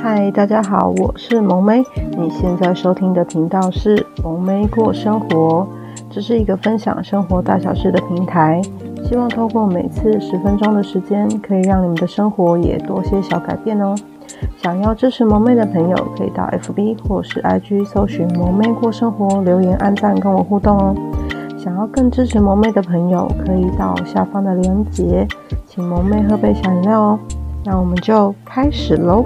嗨，大家好，我是萌妹。你现在收听的频道是萌妹过生活，这是一个分享生活大小事的平台。希望透过每次十分钟的时间，可以让你们的生活也多些小改变哦。想要支持萌妹的朋友，可以到 FB 或是 IG 搜寻“萌妹过生活”，留言、按赞跟我互动哦。想要更支持萌妹的朋友，可以到下方的链接，请萌妹喝杯小饮料哦。那我们就开始喽。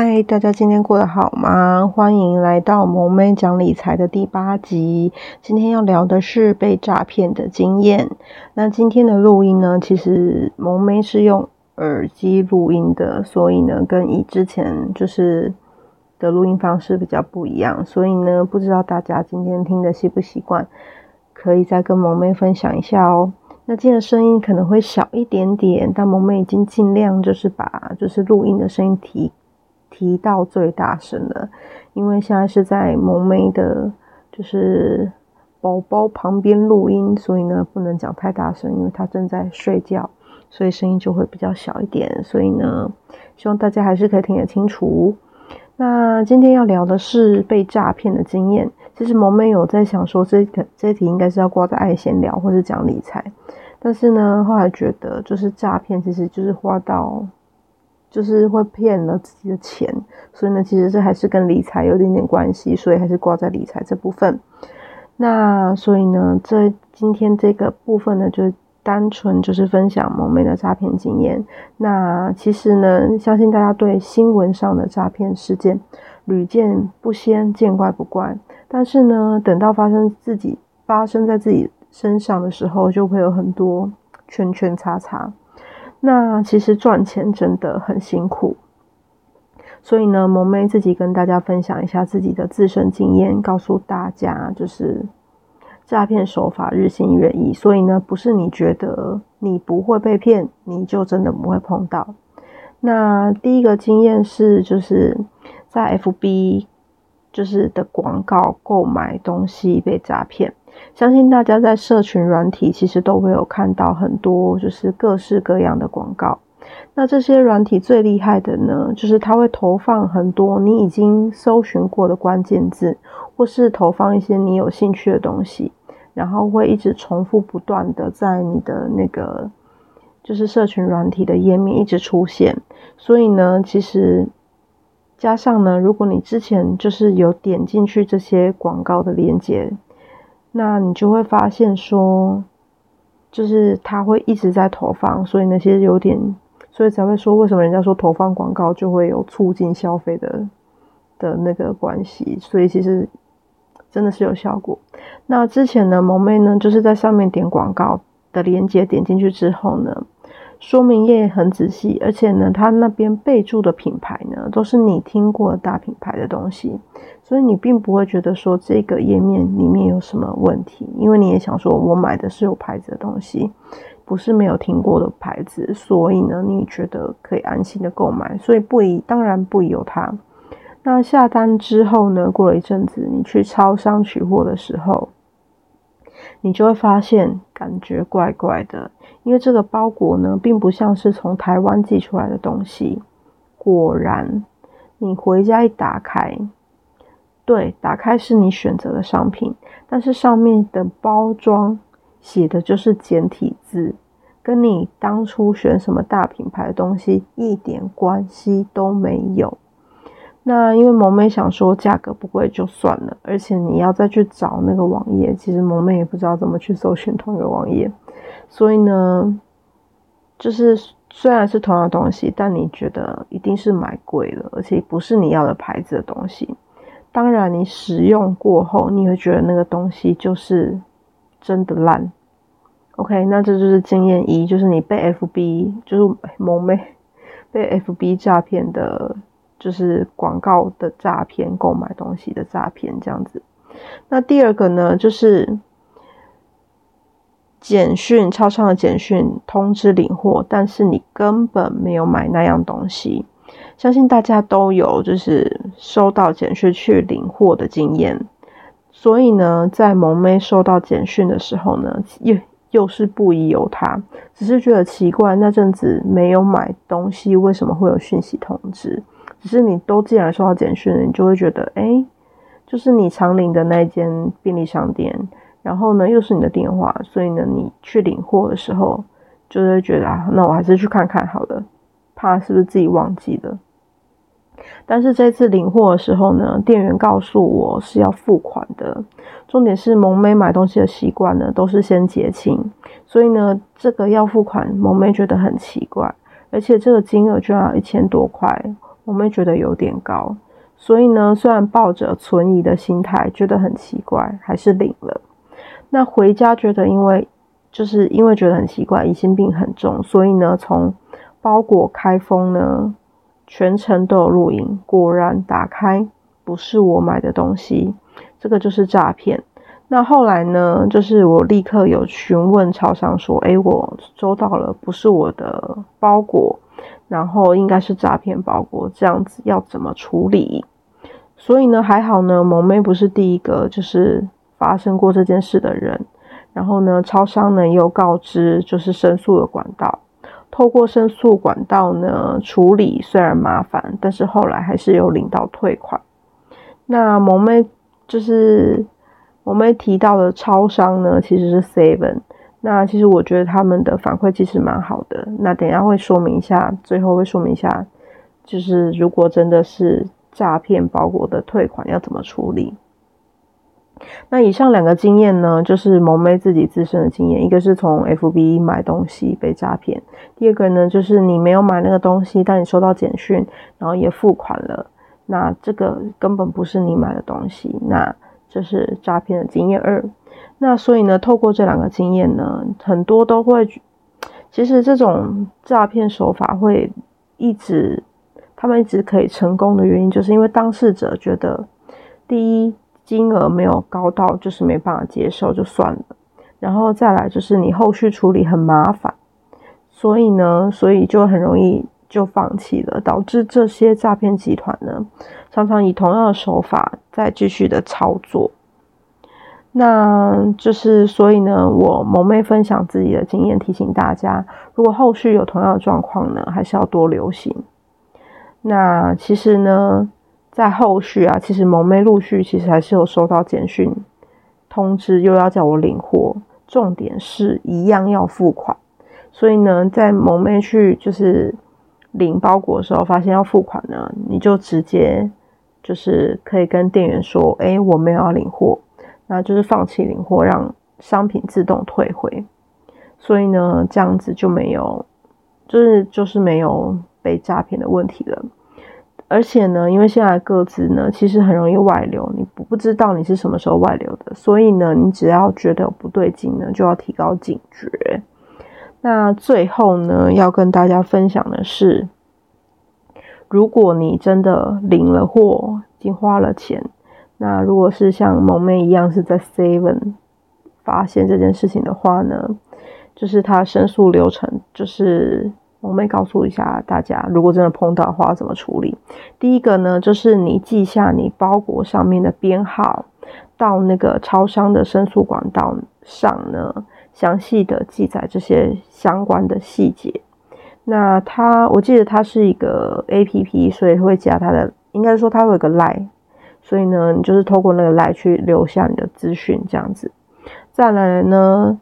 嗨，大家今天过得好吗？欢迎来到萌妹讲理财的第八集。今天要聊的是被诈骗的经验。那今天的录音呢，其实萌妹是用耳机录音的，所以呢，跟以之前就是的录音方式比较不一样。所以呢，不知道大家今天听的习不习惯，可以再跟萌妹分享一下哦。那今天的声音可能会小一点点，但萌妹已经尽量就是把就是录音的声音提。提到最大声的，因为现在是在萌妹的，就是宝宝旁边录音，所以呢不能讲太大声，因为他正在睡觉，所以声音就会比较小一点。所以呢，希望大家还是可以听得清楚。那今天要聊的是被诈骗的经验。其实萌妹有在想说，这个这一题应该是要挂在爱闲聊或是讲理财，但是呢，后来觉得就是诈骗，其实就是花到。就是会骗了自己的钱，所以呢，其实这还是跟理财有点点关系，所以还是挂在理财这部分。那所以呢，这今天这个部分呢，就单纯就是分享萌妹的诈骗经验。那其实呢，相信大家对新闻上的诈骗事件屡见不鲜，见怪不怪。但是呢，等到发生自己发生在自己身上的时候，就会有很多圈圈叉叉。那其实赚钱真的很辛苦，所以呢，萌妹自己跟大家分享一下自己的自身经验，告诉大家就是诈骗手法日新月异，所以呢，不是你觉得你不会被骗，你就真的不会碰到。那第一个经验是，就是在 FB 就是的广告购买东西被诈骗。相信大家在社群软体其实都会有看到很多，就是各式各样的广告。那这些软体最厉害的呢，就是它会投放很多你已经搜寻过的关键字，或是投放一些你有兴趣的东西，然后会一直重复不断的在你的那个就是社群软体的页面一直出现。所以呢，其实加上呢，如果你之前就是有点进去这些广告的链接。那你就会发现说，就是他会一直在投放，所以那些有点，所以才会说为什么人家说投放广告就会有促进消费的的那个关系，所以其实真的是有效果。那之前呢，萌妹呢就是在上面点广告的连接点进去之后呢。说明页很仔细，而且呢，它那边备注的品牌呢，都是你听过大品牌的东西，所以你并不会觉得说这个页面里面有什么问题，因为你也想说，我买的是有牌子的东西，不是没有听过的牌子，所以呢，你觉得可以安心的购买，所以不疑，当然不疑有它。那下单之后呢，过了一阵子，你去超商取货的时候。你就会发现感觉怪怪的，因为这个包裹呢，并不像是从台湾寄出来的东西。果然，你回家一打开，对，打开是你选择的商品，但是上面的包装写的就是简体字，跟你当初选什么大品牌的东西一点关系都没有。那因为萌妹想说价格不贵就算了，而且你要再去找那个网页，其实萌妹也不知道怎么去搜寻同一个网页，所以呢，就是虽然是同样的东西，但你觉得一定是买贵了，而且不是你要的牌子的东西。当然，你使用过后，你会觉得那个东西就是真的烂。OK，那这就是经验一，就是你被 FB 就是萌咩被 FB 诈骗的。就是广告的诈骗，购买东西的诈骗这样子。那第二个呢，就是简讯，超商的简讯通知领货，但是你根本没有买那样东西。相信大家都有就是收到简讯去领货的经验，所以呢，在萌妹收到简讯的时候呢，又又是不疑有他，只是觉得奇怪，那阵子没有买东西，为什么会有讯息通知？只是你都既然收到简讯，你就会觉得，哎，就是你常领的那间便利商店，然后呢，又是你的电话，所以呢，你去领货的时候，就会觉得啊，那我还是去看看好了，怕是不是自己忘记了。但是这次领货的时候呢，店员告诉我是要付款的。重点是萌妹买东西的习惯呢，都是先结清，所以呢，这个要付款，萌妹觉得很奇怪，而且这个金额居然要一千多块，萌妹觉得有点高。所以呢，虽然抱着存疑的心态，觉得很奇怪，还是领了。那回家觉得，因为就是因为觉得很奇怪，疑心病很重，所以呢，从包裹开封呢。全程都有录影，果然打开不是我买的东西，这个就是诈骗。那后来呢，就是我立刻有询问超商说：“诶，我收到了不是我的包裹，然后应该是诈骗包裹，这样子要怎么处理？”所以呢，还好呢，萌妹不是第一个就是发生过这件事的人。然后呢，超商呢也有告知就是申诉的管道。透过申诉管道呢处理，虽然麻烦，但是后来还是有领到退款。那萌妹就是萌妹提到的超商呢，其实是 Seven。那其实我觉得他们的反馈其实蛮好的。那等下会说明一下，最后会说明一下，就是如果真的是诈骗包裹的退款要怎么处理。那以上两个经验呢，就是萌妹自己自身的经验，一个是从 FB 买东西被诈骗，第二个呢就是你没有买那个东西，但你收到简讯，然后也付款了，那这个根本不是你买的东西，那这是诈骗的经验二。那所以呢，透过这两个经验呢，很多都会，其实这种诈骗手法会一直，他们一直可以成功的原因，就是因为当事者觉得，第一。金额没有高到就是没办法接受就算了，然后再来就是你后续处理很麻烦，所以呢，所以就很容易就放弃了，导致这些诈骗集团呢常常以同样的手法再继续的操作。那就是所以呢，我萌妹分享自己的经验，提醒大家，如果后续有同样的状况呢，还是要多留心。那其实呢。在后续啊，其实萌妹陆续其实还是有收到简讯通知，又要叫我领货。重点是一样要付款，所以呢，在萌妹去就是领包裹的时候，发现要付款呢，你就直接就是可以跟店员说：“哎，我没有要领货，那就是放弃领货，让商品自动退回。”所以呢，这样子就没有，就是就是没有被诈骗的问题了。而且呢，因为现在各自呢，其实很容易外流，你不不知道你是什么时候外流的，所以呢，你只要觉得有不对劲呢，就要提高警觉。那最后呢，要跟大家分享的是，如果你真的领了货，已经花了钱，那如果是像萌妹一样是在 Seven 发现这件事情的话呢，就是他申诉流程就是。我们告诉一下大家，如果真的碰到的话，怎么处理？第一个呢，就是你记下你包裹上面的编号，到那个超商的申诉管道上呢，详细的记载这些相关的细节。那它，我记得它是一个 APP，所以会加它的，应该说它会有个 LINE，所以呢，你就是透过那个 LINE 去留下你的资讯，这样子。再来呢，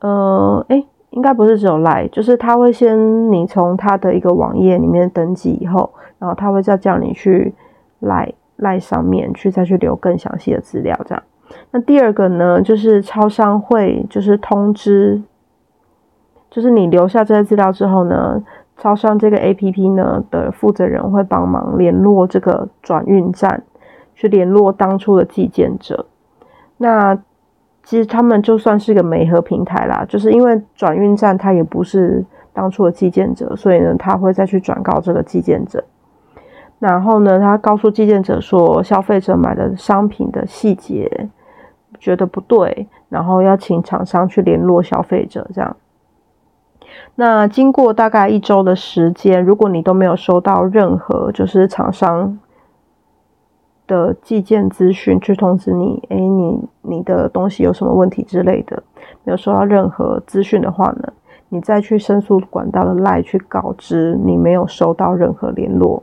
呃，诶。应该不是只有 LINE，就是他会先你从他的一个网页里面登记以后，然后他会再叫你去 LINE LINE 上面去再去留更详细的资料，这样。那第二个呢，就是超商会就是通知，就是你留下这些资料之后呢，超商这个 APP 呢的负责人会帮忙联络这个转运站，去联络当初的寄件者。那其实他们就算是一个媒合平台啦，就是因为转运站他也不是当初的寄件者，所以呢，他会再去转告这个寄件者，然后呢，他告诉寄件者说，消费者买的商品的细节觉得不对，然后要请厂商去联络消费者这样。那经过大概一周的时间，如果你都没有收到任何就是厂商的寄件资讯去通知你，诶、你你的东西有什么问题之类的，没有收到任何资讯的话呢，你再去申诉管道的 LINE 去告知你没有收到任何联络，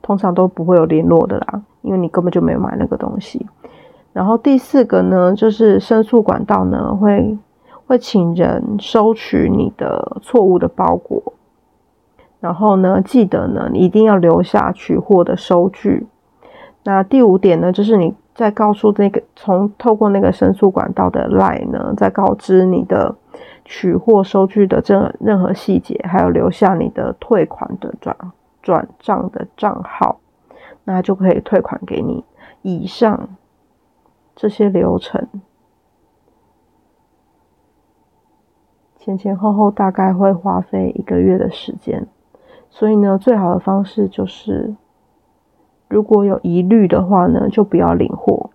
通常都不会有联络的啦，因为你根本就没有买那个东西。然后第四个呢，就是申诉管道呢会会请人收取你的错误的包裹，然后呢，记得呢，你一定要留下取货的收据。那第五点呢，就是你在告诉那个从透过那个申诉管道的 LINE 呢，在告知你的取货收据的这任何细节，还有留下你的退款的转转账的账号，那就可以退款给你。以上这些流程前前后后大概会花费一个月的时间，所以呢，最好的方式就是。如果有疑虑的话呢，就不要领货，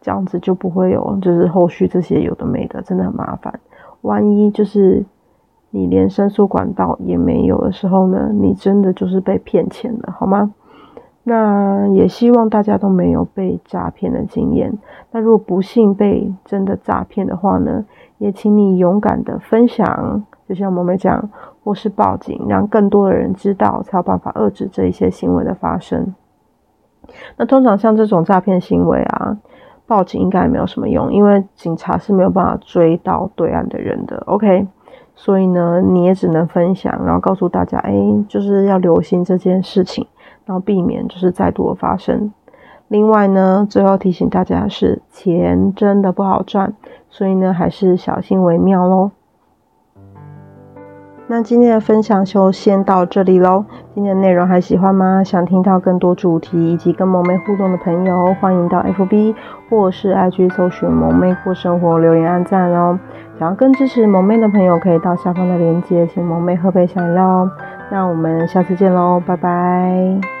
这样子就不会有就是后续这些有的没的，真的很麻烦。万一就是你连申诉管道也没有的时候呢，你真的就是被骗钱了，好吗？那也希望大家都没有被诈骗的经验。那如果不幸被真的诈骗的话呢，也请你勇敢的分享，就像我们讲，或是报警，让更多的人知道，才有办法遏制这一些行为的发生。那通常像这种诈骗行为啊，报警应该也没有什么用，因为警察是没有办法追到对岸的人的。OK，所以呢，你也只能分享，然后告诉大家，哎，就是要留心这件事情，然后避免就是再度的发生。另外呢，最后提醒大家是，钱真的不好赚，所以呢，还是小心为妙喽。那今天的分享就先到这里喽。今天的内容还喜欢吗？想听到更多主题以及跟萌妹互动的朋友，欢迎到 FB 或是 IG 搜寻“萌妹过生活”留言按赞哦。想要更支持萌妹的朋友，可以到下方的链接，请萌妹喝杯小饮料哦。那我们下次见喽，拜拜。